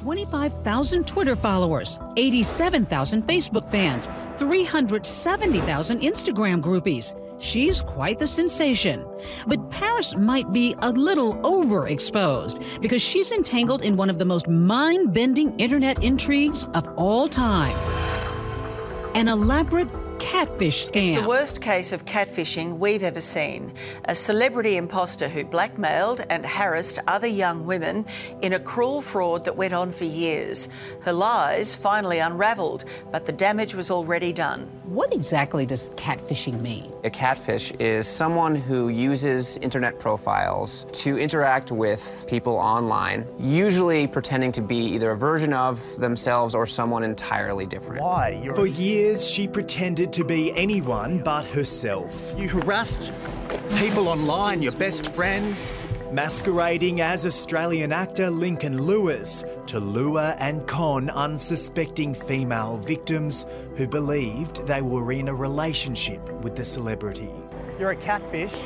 25,000 Twitter followers, 87,000 Facebook fans, 370,000 Instagram groupies. She's quite the sensation. But Paris might be a little overexposed because she's entangled in one of the most mind bending internet intrigues of all time an elaborate catfish scam. It's the worst case of catfishing we've ever seen. A celebrity imposter who blackmailed and harassed other young women in a cruel fraud that went on for years. Her lies finally unravelled, but the damage was already done. What exactly does catfishing mean? A catfish is someone who uses internet profiles to interact with people online, usually pretending to be either a version of themselves or someone entirely different. Why? You're For years, she pretended to be anyone but herself, you harassed people online, your best friends. masquerading as Australian actor Lincoln Lewis to lure and con unsuspecting female victims who believed they were in a relationship with the celebrity. You're a catfish.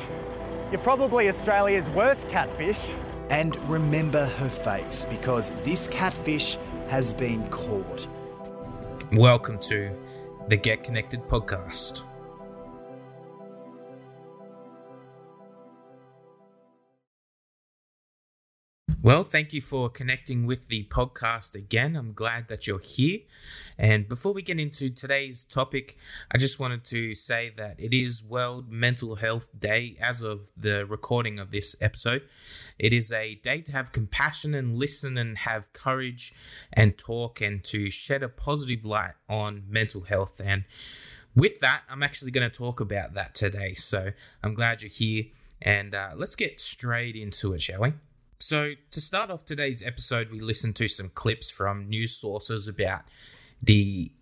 You're probably Australia's worst catfish. And remember her face because this catfish has been caught. Welcome to the Get Connected podcast. Well, thank you for connecting with the podcast again. I'm glad that you're here. And before we get into today's topic, I just wanted to say that it is World Mental Health Day as of the recording of this episode. It is a day to have compassion and listen and have courage and talk and to shed a positive light on mental health. And with that, I'm actually going to talk about that today. So I'm glad you're here. And uh, let's get straight into it, shall we? So, to start off today's episode, we listened to some clips from news sources about the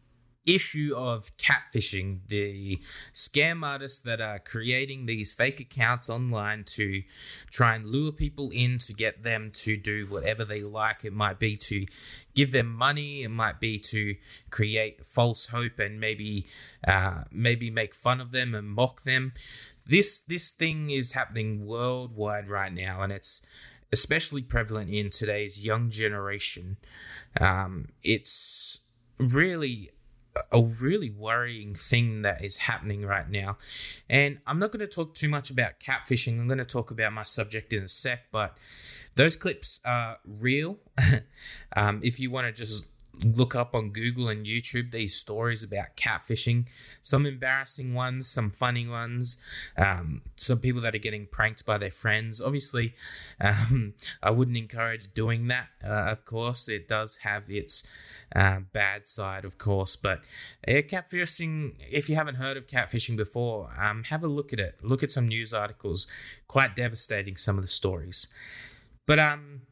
issue of catfishing, the scam artists that are creating these fake accounts online to try and lure people in to get them to do whatever they like. It might be to give them money, it might be to create false hope and maybe uh, maybe make fun of them and mock them. This this thing is happening worldwide right now, and it's especially prevalent in today's young generation. Um, it's really a really worrying thing that is happening right now. And I'm not going to talk too much about catfishing. I'm going to talk about my subject in a sec, but those clips are real. um, if you want to just look up on Google and YouTube these stories about catfishing. Some embarrassing ones, some funny ones, um, some people that are getting pranked by their friends. Obviously, um, I wouldn't encourage doing that. Uh, of course, it does have its uh, bad side, of course. But catfishing, if you haven't heard of catfishing before, um, have a look at it. Look at some news articles. Quite devastating, some of the stories. But um,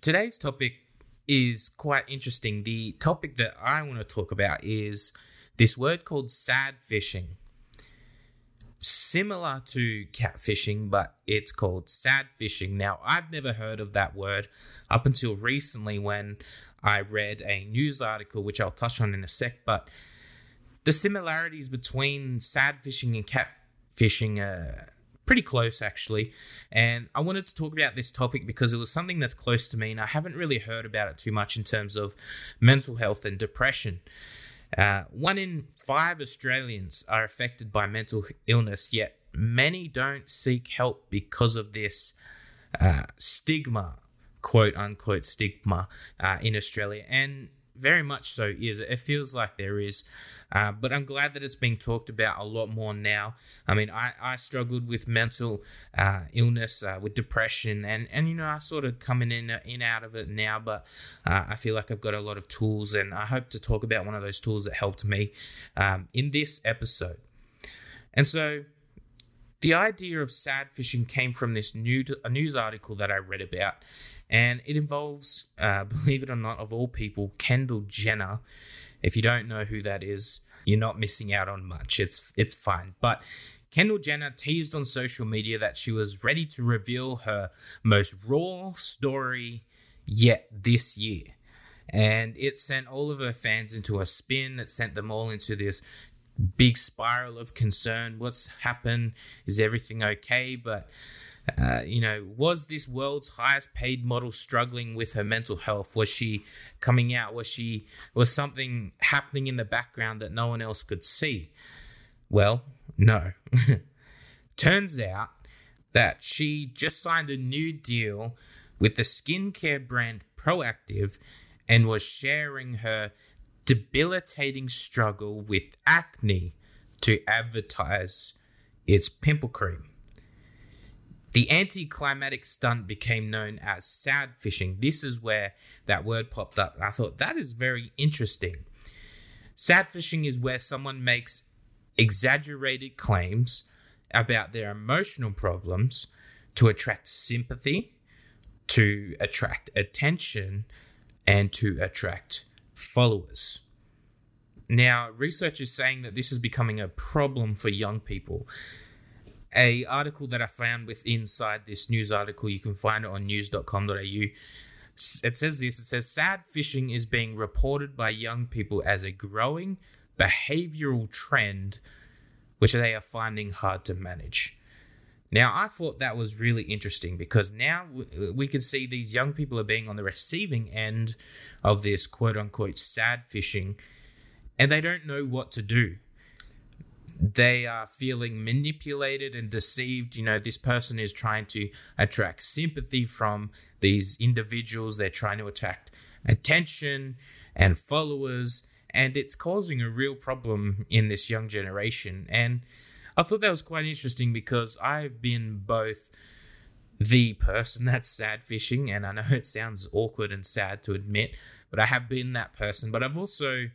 today's topic is quite interesting. The topic that I want to talk about is this word called sad fishing. Similar to catfishing, but it's called sad fishing. Now, I've never heard of that word up until recently when I read a news article, which I'll touch on in a sec. But the similarities between sad fishing and cat fishing are pretty close actually. And I wanted to talk about this topic because it was something that's close to me, and I haven't really heard about it too much in terms of mental health and depression. Uh, one in five Australians are affected by mental illness, yet many don't seek help because of this uh, stigma, quote unquote stigma, uh, in Australia. And very much so is. It feels like there is. Uh, but I'm glad that it's being talked about a lot more now. I mean, I, I struggled with mental uh, illness, uh, with depression, and, and you know, I sort of coming in in out of it now. But uh, I feel like I've got a lot of tools, and I hope to talk about one of those tools that helped me um, in this episode. And so, the idea of sad fishing came from this new a news article that I read about, and it involves, uh, believe it or not, of all people, Kendall Jenner. If you don't know who that is, you're not missing out on much. It's it's fine. But Kendall Jenner teased on social media that she was ready to reveal her most raw story yet this year. And it sent all of her fans into a spin. It sent them all into this big spiral of concern. What's happened? Is everything okay? But Uh, you know, was this world's highest paid model struggling with her mental health? Was she coming out? Was she was something happening in the background that no one else could see? Well, no. Turns out that she just signed a new deal with the skincare brand Proactiv and was sharing her debilitating struggle with acne to advertise its pimple cream. The anticlimactic stunt became known as sad fishing. This is where that word popped up. And I thought that is very interesting. Sad fishing is where someone makes exaggerated claims about their emotional problems to attract sympathy, to attract attention, and to attract followers. Now, research is saying that this is becoming a problem for young people. A article that I found with inside this news article, you can find it on news.com.au. It says this, it says sad fishing is being reported by young people as a growing behavioral trend which they are finding hard to manage. Now, I thought that was really interesting because now we can see these young people are being on the receiving end of this quote unquote sad fishing and they don't know what to do. They are feeling manipulated and deceived. You know, this person is trying to attract sympathy from these individuals, they're trying to attract attention and followers and it's causing a real problem in this young generation. And I thought that was quite interesting because I've been both the person that's sad fishing, and I know it sounds awkward and sad to admit, but I have been that person. But I've also,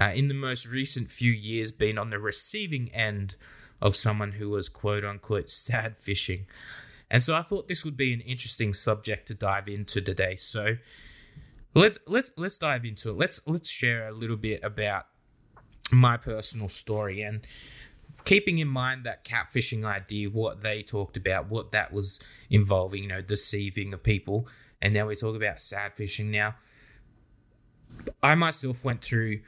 uh, in the most recent few years, been on the receiving end of someone who was quote unquote sad fishing. And so I thought this would be an interesting subject to dive into today. So let's let's let's dive into it. Let's let's share a little bit about my personal story and keeping in mind that catfishing idea, what they talked about, what that was involving, you know, deceiving of people, and now we talk about sad fishing. Now, I myself went through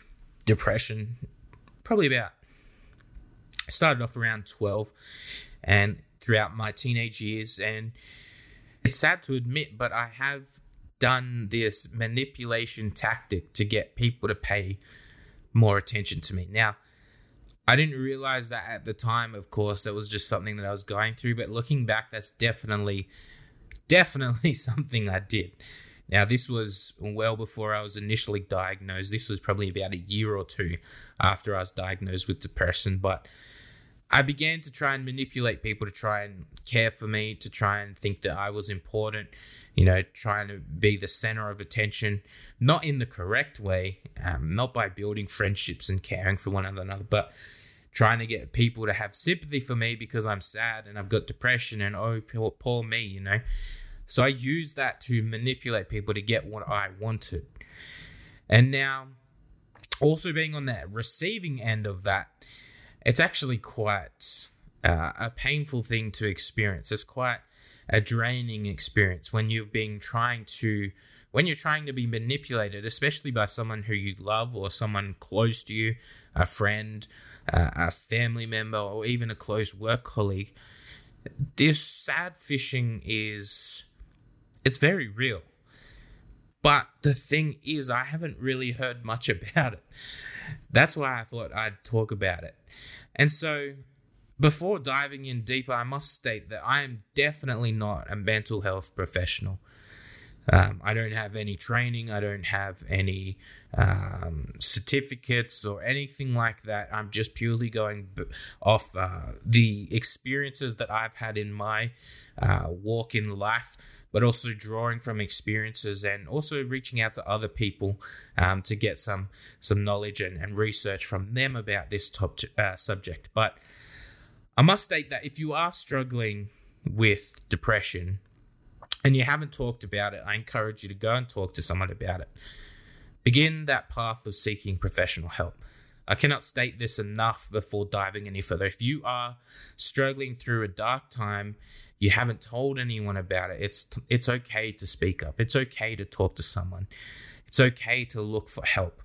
depression probably about started off around 12 and throughout my teenage years and it's sad to admit but I have done this manipulation tactic to get people to pay more attention to me. Now, I didn't realize that at the time, of course, that was just something that I was going through, but looking back, that's definitely, definitely something I did. Now, this was well before I was initially diagnosed. This was probably about a year or two after I was diagnosed with depression, but I began to try and manipulate people to try and care for me, to try and think that I was important, you know, trying to be the center of attention, not in the correct way, um, not by building friendships and caring for one another, but trying to get people to have sympathy for me because I'm sad and I've got depression and oh, poor, poor me, you know. So I used that to manipulate people to get what I wanted. And now, also being on that receiving end of that, it's actually quite uh, a painful thing to experience. It's quite a draining experience when you're being trying to when you're trying to be manipulated, especially by someone who you love or someone close to you, a friend, uh, a family member, or even a close work colleague. This sad fishing is it's very real. But the thing is, I haven't really heard much about it. That's why I thought I'd talk about it. And so before diving in deeper, I must state that I am definitely not a mental health professional. Um, I don't have any training, I don't have any um, certificates or anything like that. I'm just purely going off uh, the experiences that I've had in my uh, walk in life, but also drawing from experiences and also reaching out to other people um, to get some some knowledge and, and research from them about this top uh, subject. But I must state that if you are struggling with depression and you haven't talked about it, I encourage you to go and talk to someone about it. Begin that path of seeking professional help. I cannot state this enough before diving any further. If you are struggling through a dark time, you haven't told anyone about it, it's it's okay to speak up. It's okay to talk to someone. It's okay to look for help.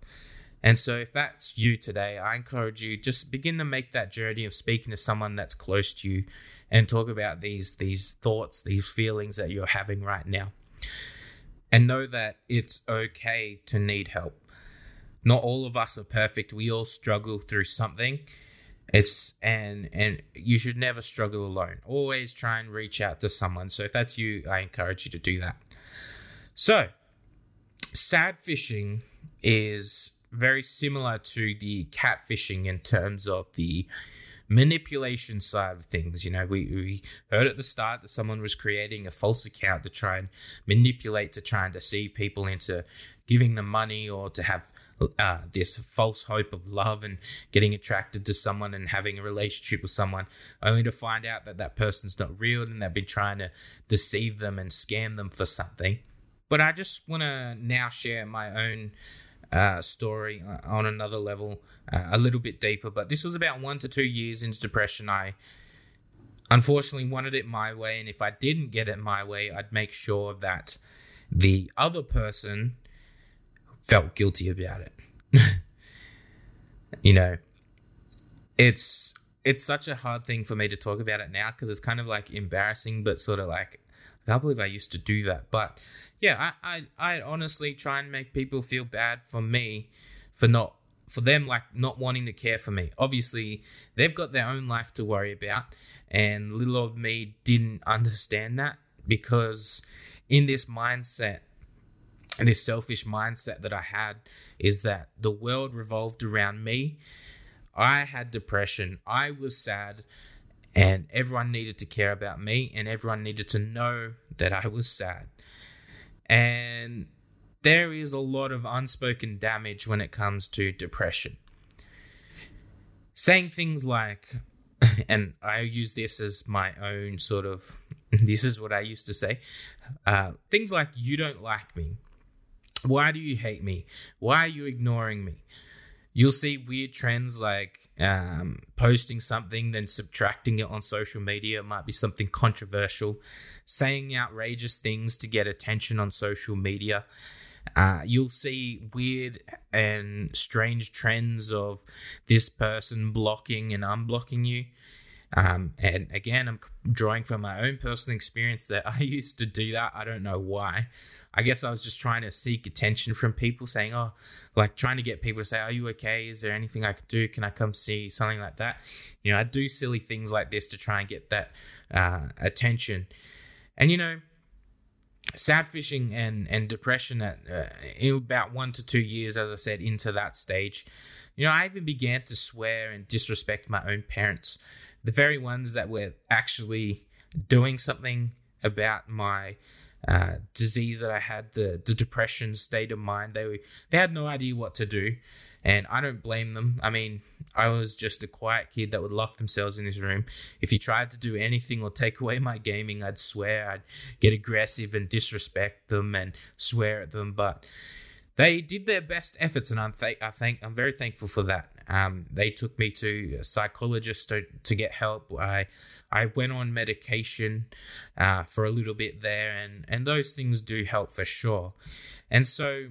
And so, if that's you today, I encourage you just begin to make that journey of speaking to someone that's close to you and talk about these these thoughts, these feelings that you're having right now. And know that it's okay to need help. Not all of us are perfect. We all struggle through something. It's and and you should never struggle alone. Always try and reach out to someone. So if that's you, I encourage you to do that. So, sad fishing is very similar to the catfishing in terms of the manipulation side of things. You know, we, we heard at the start that someone was creating a false account to try and manipulate, to try and deceive people into giving them money or to have uh, this false hope of love and getting attracted to someone and having a relationship with someone, only to find out that that person's not real and they've been trying to deceive them and scam them for something. But I just want to now share my own uh, story uh, on another level, uh, a little bit deeper. But this was about one to two years into depression. I unfortunately wanted it my way, and if I didn't get it my way, I'd make sure that the other person felt guilty about it. you know, it's it's such a hard thing for me to talk about it now because it's kind of like embarrassing, but sort of like I can't believe I used to do that. But yeah, I, I, I honestly try and make people feel bad for me for not for them like not wanting to care for me. Obviously, they've got their own life to worry about, and little old me didn't understand that because in this mindset, this selfish mindset that I had is that the world revolved around me. I had depression. I was sad, and everyone needed to care about me, and everyone needed to know that I was sad. And there is a lot of unspoken damage when it comes to depression. Saying things like, and I use this as my own sort of, this is what I used to say, uh, things like, you don't like me. Why do you hate me? Why are you ignoring me? You'll see weird trends like um, posting something, then subtracting it on social media. It might be something controversial saying outrageous things to get attention on social media. Uh, you'll see weird and strange trends of this person blocking and unblocking you. Um, and again, I'm drawing from my own personal experience that I used to do that. I don't know why. I guess I was just trying to seek attention from people, saying, "Oh, like trying to get people to say, "Are you okay? Is there anything I could do? Can I come see something like that?" You know, I do silly things like this to try and get that uh, attention. And you know, sad fishing and and depression at uh, in about one to two years, as I said, into that stage. You know, I even began to swear and disrespect my own parents, the very ones that were actually doing something about my uh, disease that I had, the the depression state of mind. They were, they had no idea what to do, and I don't blame them. I mean, I was just a quiet kid that would lock themselves in his room. If he tried to do anything or take away my gaming, I'd swear, I'd get aggressive and disrespect them and swear at them. But they did their best efforts, and I'm th- I I'm very thankful for that. Um, they took me to a psychologist to, to get help. I I went on medication uh, for a little bit there, and and those things do help for sure. And so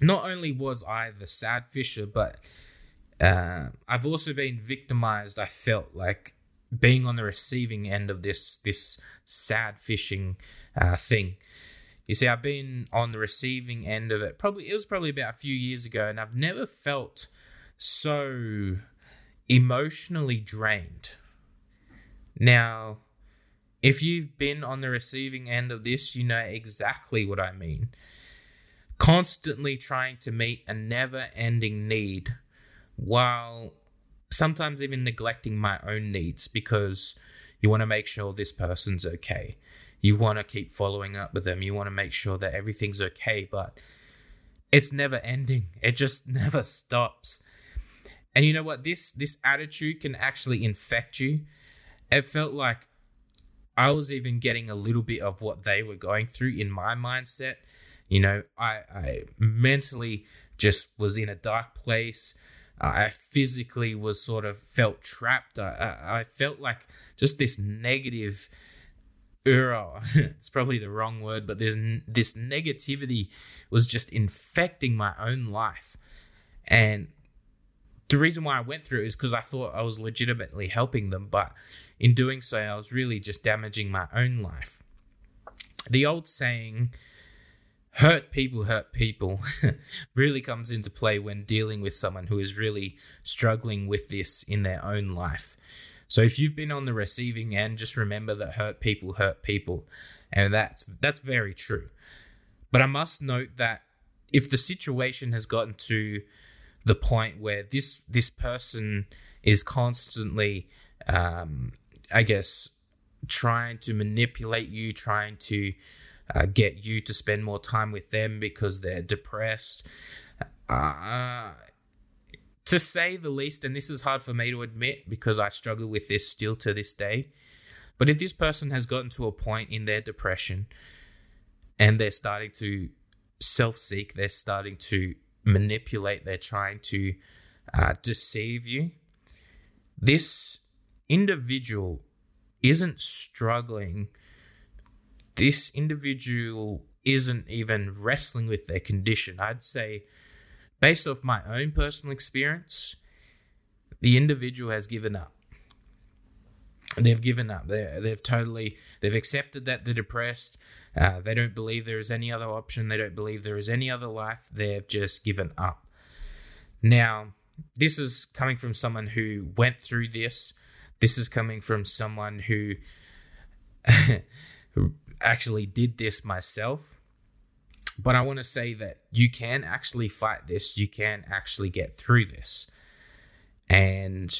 not only was I the sad fisher, but uh, I've also been victimized. I felt like being on the receiving end of this this sad fishing uh, thing. You see, I've been on the receiving end of it. Probably it was probably about a few years ago, and I've never felt so emotionally drained. Now, if you've been on the receiving end of this, you know exactly what I mean constantly trying to meet a never ending need while sometimes even neglecting my own needs because you want to make sure this person's okay. You want to keep following up with them. You want to make sure that everything's okay, but it's never ending. It just never stops. And you know what? This this attitude can actually infect you. It felt like I was even getting a little bit of what they were going through in my mindset you know, I, I mentally just was in a dark place. I physically was sort of felt trapped. I, I, I felt like just this negative era. it's probably the wrong word, but there's this negativity was just infecting my own life. And the reason why I went through it is because I thought I was legitimately helping them, but in doing so, I was really just damaging my own life. The old saying, hurt people hurt people, really comes into play when dealing with someone who is really struggling with this in their own life. So if you've been on the receiving end, just remember that hurt people hurt people. And that's that's very true. But I must note that if the situation has gotten to the point where this this person is constantly um, I guess trying to manipulate you, trying to uh, get you to spend more time with them because they're depressed. Uh, to say the least, and this is hard for me to admit because I struggle with this still to this day. But if this person has gotten to a point in their depression and they're starting to self seek, they're starting to manipulate, they're trying to uh, deceive you, this individual isn't struggling. This individual isn't even wrestling with their condition. I'd say based off my own personal experience, the individual has given up. They've given up. They they've totally they've accepted that they're depressed. Uh, they don't believe there is any other option. They don't believe there is any other life. They've just given up. Now, this is coming from someone who went through this. This is coming from someone who, who actually did this myself. But I want to say that you can actually fight this, you can actually get through this. And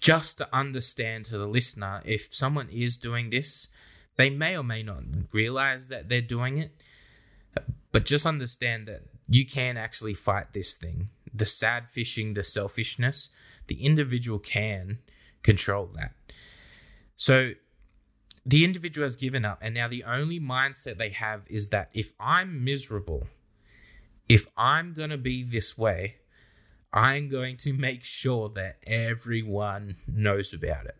just to understand to the listener, if someone is doing this, they may or may not realize that they're doing it, but just understand that you can actually fight this thing. The sad fishing, the selfishness, the individual can control that. So the individual has given up, and now the only mindset they have is that if I'm miserable, if I'm going to be this way, I'm going to make sure that everyone knows about it.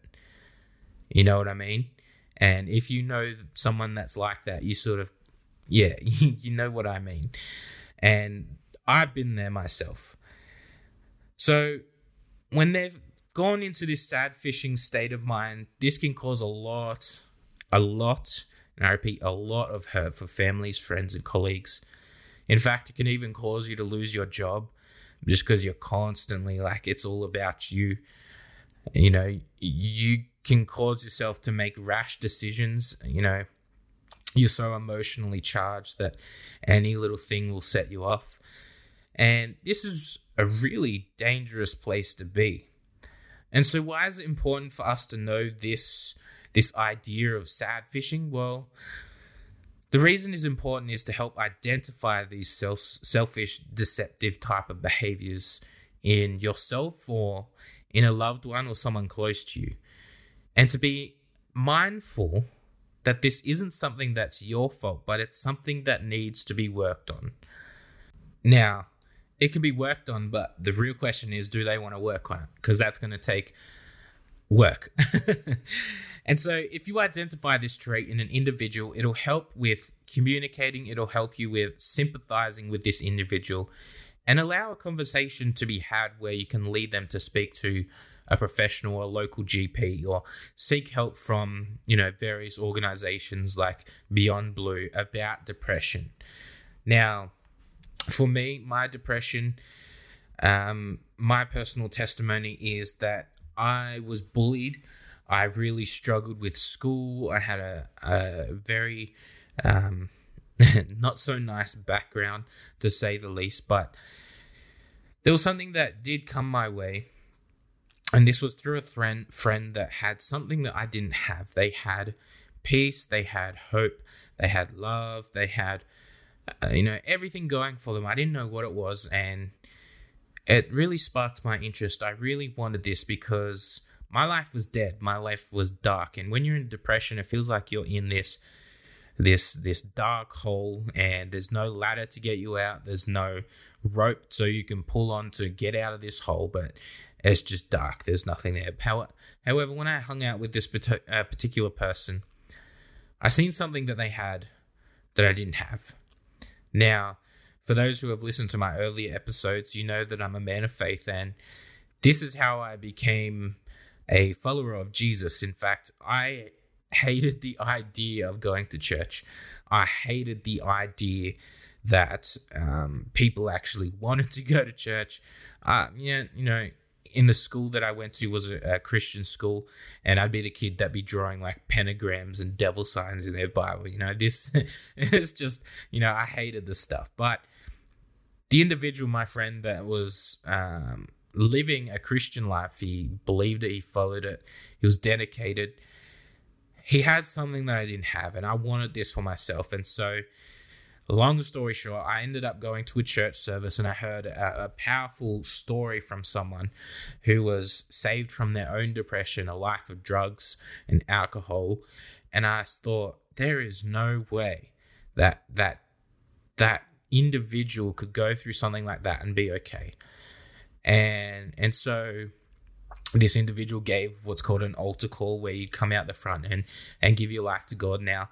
You know what I mean? And if you know someone that's like that, you sort of, yeah, you know what I mean. And I've been there myself. So when they've gone into this sad fishing state of mind, this can cause a lot a lot, and I repeat, a lot of hurt for families, friends, and colleagues. In fact, it can even cause you to lose your job just because you're constantly like, it's all about you. You know, you can cause yourself to make rash decisions. You know, you're so emotionally charged that any little thing will set you off. And this is a really dangerous place to be. And so, why is it important for us to know this this idea of sad fishing? Well, the reason is important is to help identify these self, selfish, deceptive type of behaviors in yourself or in a loved one or someone close to you. And to be mindful that this isn't something that's your fault, but it's something that needs to be worked on. Now, it can be worked on, but the real question is do they want to work on it? Because that's going to take work. and so, if you identify this trait in an individual, it'll help with communicating, it'll help you with sympathizing with this individual, and allow a conversation to be had where you can lead them to speak to a professional, a local GP, or seek help from, you know, various organizations like Beyond Blue about depression. Now, for me, my depression, um, my personal testimony is that I was bullied. I really struggled with school. I had a, a very um, not so nice background, to say the least. But there was something that did come my way. And this was through a friend, friend that had something that I didn't have. They had peace, they had hope, they had love, they had, uh, you know, everything going for them. I didn't know what it was. And it really sparked my interest. I really wanted this because my life was dead. My life was dark. And when you're in depression, it feels like you're in this this this dark hole and there's no ladder to get you out. There's no rope so you can pull on to get out of this hole, but it's just dark. There's nothing there. However, when I hung out with this uh, particular person, I seen something that they had that I didn't have. Now, for those who have listened to my earlier episodes, you know that I'm a man of faith, and this is how I became a follower of Jesus. In fact, I hated the idea of going to church. I hated the idea that um, people actually wanted to go to church. Uh, yeah, you know, in the school that I went to was a, a, Christian school, and I'd be the kid that'd be drawing like pentagrams and devil signs in their Bible. You know, this is just, you know, I hated this stuff. But the individual, my friend, that was um, living a Christian life, he believed it, he followed it, he was dedicated. He had something that I didn't have, and I wanted this for myself. And so, long story short, I ended up going to a church service and I heard a, a, powerful story from someone who was saved from their own depression, a life of drugs and alcohol. And I thought, there is no way that that that individual could go through something like that and be okay. And and so this individual gave what's called an altar call where you come out the front and and give your life to God now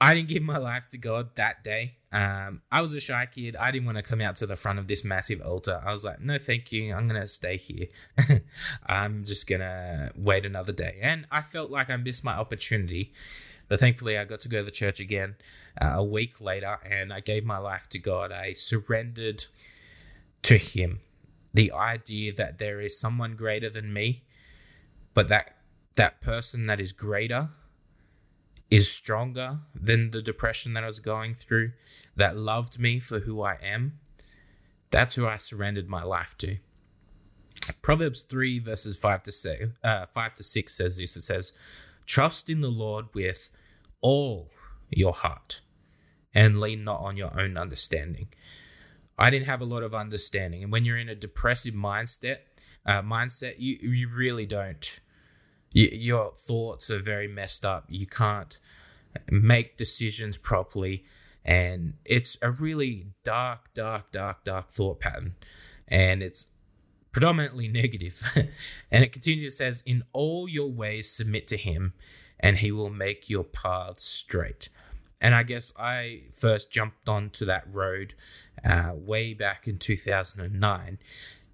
I didn't give my life to God that day. Um, I was a shy kid. I didn't want to come out to the front of this massive altar. I was like, no, thank you. I'm going to stay here. I'm just going to wait another day. And I felt like I missed my opportunity. But thankfully, I got to go to the church again uh, a week later and I gave my life to God. I surrendered to Him. The idea that there is someone greater than me, but that that person that is greater is stronger than the depression that I was going through, that loved me for who I am, that's who I surrendered my life to. Proverbs 3, verses 5 to, six, uh, 5 to 6 says this it says, Trust in the Lord with all your heart and lean not on your own understanding. I didn't have a lot of understanding. And when you're in a depressive mindset, uh, mindset, you, you really don't you, your thoughts are very messed up. You can't make decisions properly. And it's a really dark, dark, dark, dark thought pattern. And it's predominantly negative. and it continues, says, In all your ways submit to him, and he will make your paths straight. And I guess I first jumped onto that road uh, way back in 2009.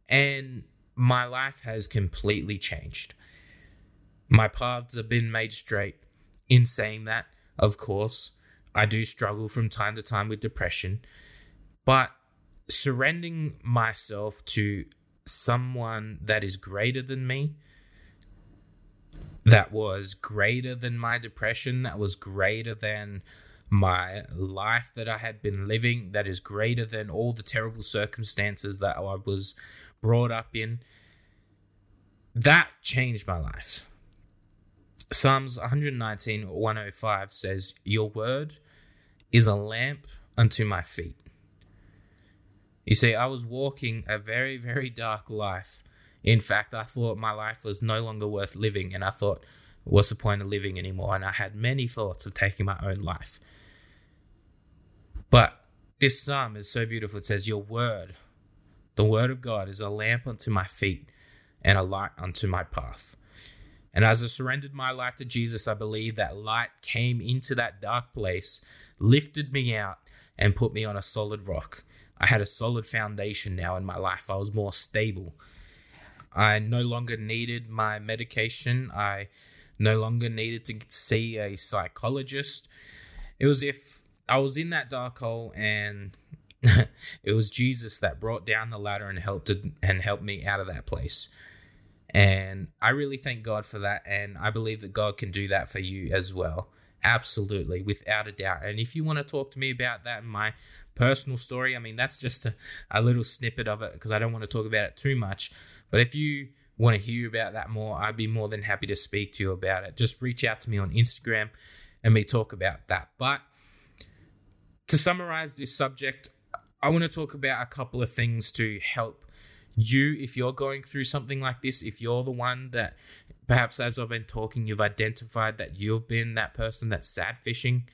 And my life has completely changed. My paths have been made straight. In saying that, of course, I do struggle from time to time with depression, but surrendering myself to someone that is greater than me, that was greater than my depression, that was greater than my life that I had been living, that is greater than all the terrible circumstances that I was brought up in, that changed my life. Psalms 119, 105 says, Your word is a lamp unto my feet. You see, I was walking a very, very dark life. In fact, I thought my life was no longer worth living, and I thought, what's the point of living anymore? And I had many thoughts of taking my own life. But this psalm is so beautiful. It says, Your word, the word of God, is a lamp unto my feet and a light unto my path. And as I surrendered my life to Jesus, I believe that light came into that dark place, lifted me out, and put me on a solid rock. I had a solid foundation now in my life. I was more stable. I no longer needed my medication. I no longer needed to see a psychologist. It was if I was in that dark hole and it was Jesus that brought down the ladder and helped and helped me out of that place. And I really thank God for that. And I believe that God can do that for you as well. Absolutely, without a doubt. And if you want to talk to me about that and my personal story, I mean, that's just a, a little snippet of it because I don't want to talk about it too much. But if you want to hear about that more, I'd be more than happy to speak to you about it. Just reach out to me on Instagram and we talk about that. But to summarize this subject, I want to talk about a couple of things to help you, if you're going through something like this, if you're the one that perhaps as I've been talking, you've identified that you've been that person that's sad fishing,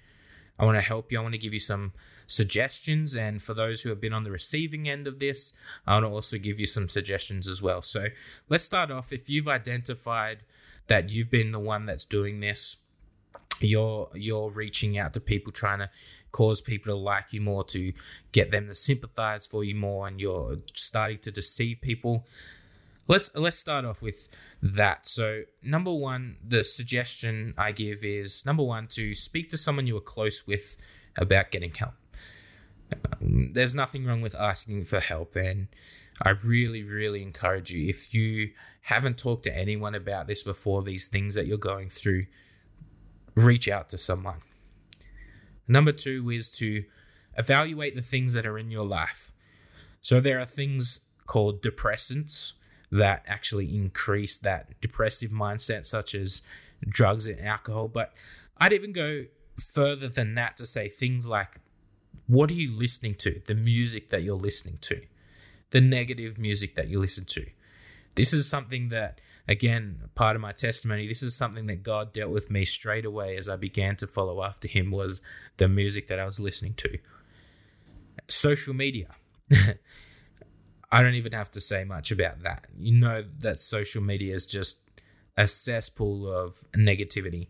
I want to help you. I want to give you some suggestions. And for those who have been on the receiving end of this, I want to also give you some suggestions as well. So let's start off. If you've identified that you've been the one that's doing this, you're you're reaching out to people trying to cause people to like you more, to get them to sympathize for you more, and you're starting to deceive people, let's let's start off with that. So, number one, the suggestion I give is number one to speak to someone you are close with about getting help. Um, there's nothing wrong with asking for help, and I really, really encourage you if you haven't talked to anyone about this before, these things that you're going through, reach out to someone. Number two is to evaluate the things that are in your life. So there are things called depressants that actually increase that depressive mindset, such as drugs and alcohol. But I'd even go further than that to say things like what are you listening to? The music that you're listening to, the negative music that you listen to. This is something that, again, part of my testimony, this is something that God dealt with me straight away as I began to follow after Him was the music that I was listening to. Social media. I don't even have to say much about that. You know that social media is just a cesspool of negativity.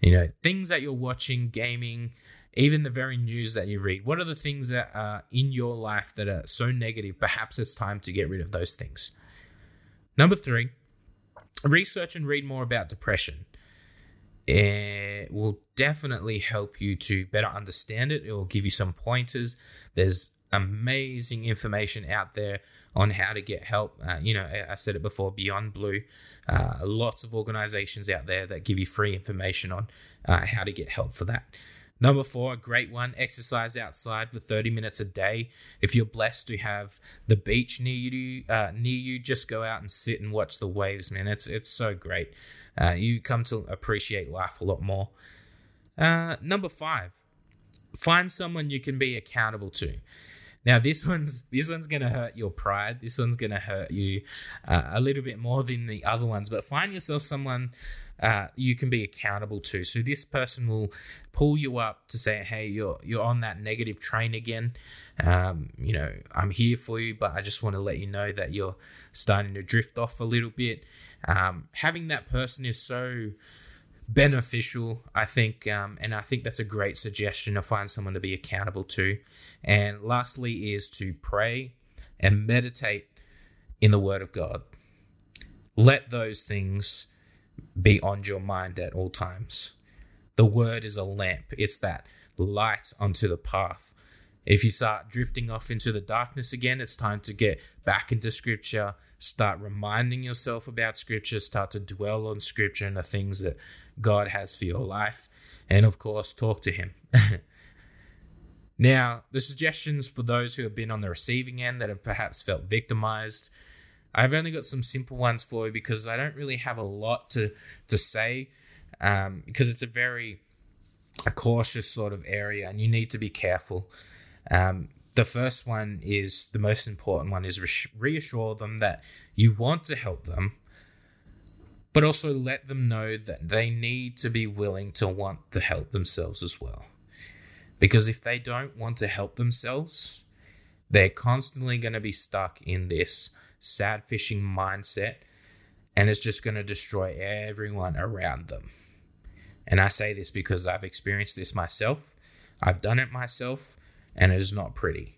You know, things that you're watching, gaming, even the very news that you read. What are the things that are in your life that are so negative? Perhaps it's time to get rid of those things. Number three, research and read more about depression. It will definitely help you to better understand it. It will give you some pointers. There's amazing information out there on how to get help. Uh, you know, I said it before, Beyond Blue, uh, lots of organizations out there that give you free information on uh, how to get help for that. Number four, a great one, exercise outside for 30 minutes a day. If you're blessed to have the beach near you, uh, near you, just go out and sit and watch the waves, man. It's, it's so great. Uh, you come to appreciate life a lot more. Uh, number five, find someone you can be accountable to. Now this one's this one's gonna hurt your pride. This one's gonna hurt you uh, a little bit more than the other ones. But find yourself someone uh, you can be accountable to. So this person will pull you up to say, "Hey, you're you're on that negative train again. Um, you know, I'm here for you, but I just want to let you know that you're starting to drift off a little bit." Um, having that person is so beneficial, I think, um, and I think that's a great suggestion to find someone to be accountable to. And lastly, is to pray and meditate in the Word of God. Let those things be on your mind at all times. The Word is a lamp, it's that light onto the path. If you start drifting off into the darkness again, it's time to get back into Scripture. Start reminding yourself about Scripture. Start to dwell on Scripture and the things that God has for your life. And of course, talk to Him. now, the suggestions for those who have been on the receiving end that have perhaps felt victimized, I've only got some simple ones for you because I don't really have a lot to, to say um, because it's a very cautious sort of area and you need to be careful. Um, the first one is the most important one is reassure them that you want to help them but also let them know that they need to be willing to want to help themselves as well. Because if they don't want to help themselves, they're constantly going to be stuck in this sad fishing mindset and it's just going to destroy everyone around them. And I say this because I've experienced this myself, I've done it myself, and it is not pretty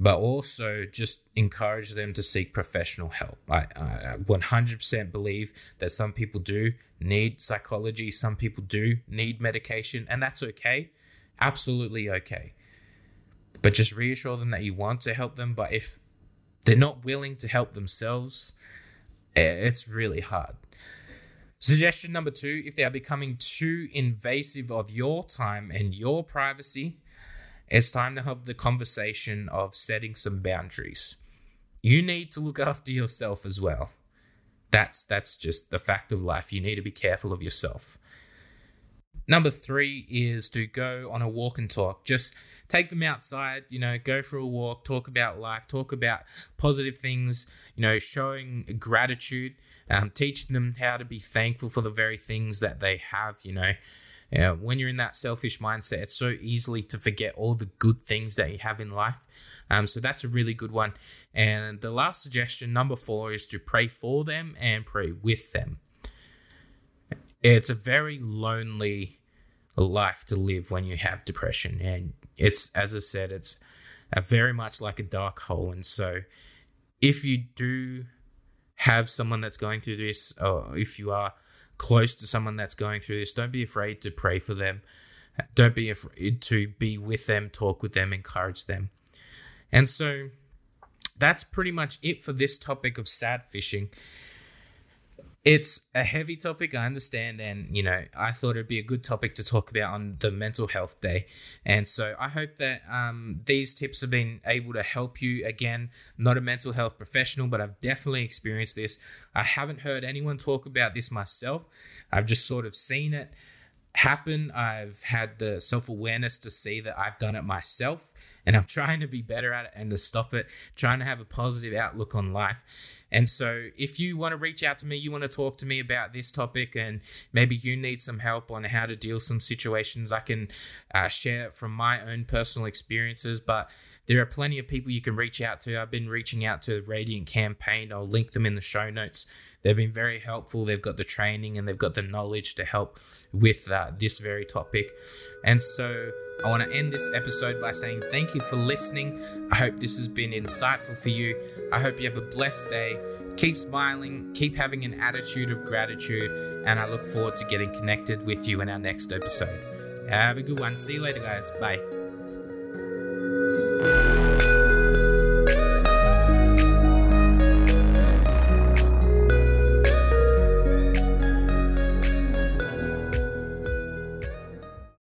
but also just encourage them to seek professional help. I, I 100% believe that some people do need psychology, some people do need medication, and that's okay. Absolutely okay. But just reassure them that you want to help them. But if they're not willing to help themselves, eh, it's really hard. Suggestion number two if they are becoming too invasive of your time and your privacy, it's time to have the conversation of setting some boundaries. You need to look after yourself as well. That's that's just the fact of life. You need to be careful of yourself. Number three is to go on a walk and talk. Just take them outside, you know, go for a walk, talk about life, talk about positive things, you know, showing gratitude, um, teaching them how to be thankful for the very things that they have, you know. When you're in that selfish mindset, it's so easily to forget all the good things that you have in life. Um, so that's a really good one. And the last suggestion, number four, is to pray for them and pray with them. It's a very lonely life to live when you have depression, and it's as I said, it's very much like a dark hole. And so, if you do have someone that's going through this, or if you are close to someone that's going through this, don't be afraid to pray for them. Don't be afraid to be with them, talk with them, encourage them. And so that's pretty much it for this topic of sad fishing. It's a heavy topic, I understand, and you know, I thought it'd be a good topic to talk about on the Mental Health Day. And so I hope that um, these tips have been able to help you. Again, not a mental health professional, but I've definitely experienced this. I haven't heard anyone talk about this myself, I've just sort of seen it happen. I've had the self awareness to see that I've done it myself and I'm trying to be better at it and to stop it, trying to have a positive outlook on life. And so, if you want to reach out to me, you want to talk to me about this topic, and maybe you need some help on how to deal some situations, I can uh, share from my own personal experiences. But there are plenty of people you can reach out to. I've been reaching out to Radiant Campaign. I'll link them in the show notes. They've been very helpful. They've got the training and they've got the knowledge to help with uh, this very topic. And so I want to end this episode by saying thank you for listening. I hope this has been insightful for you. I hope you have a blessed day. Keep smiling, keep having an attitude of gratitude, and I look forward to getting connected with you in our next episode. Have a good one. See you later, guys. Bye.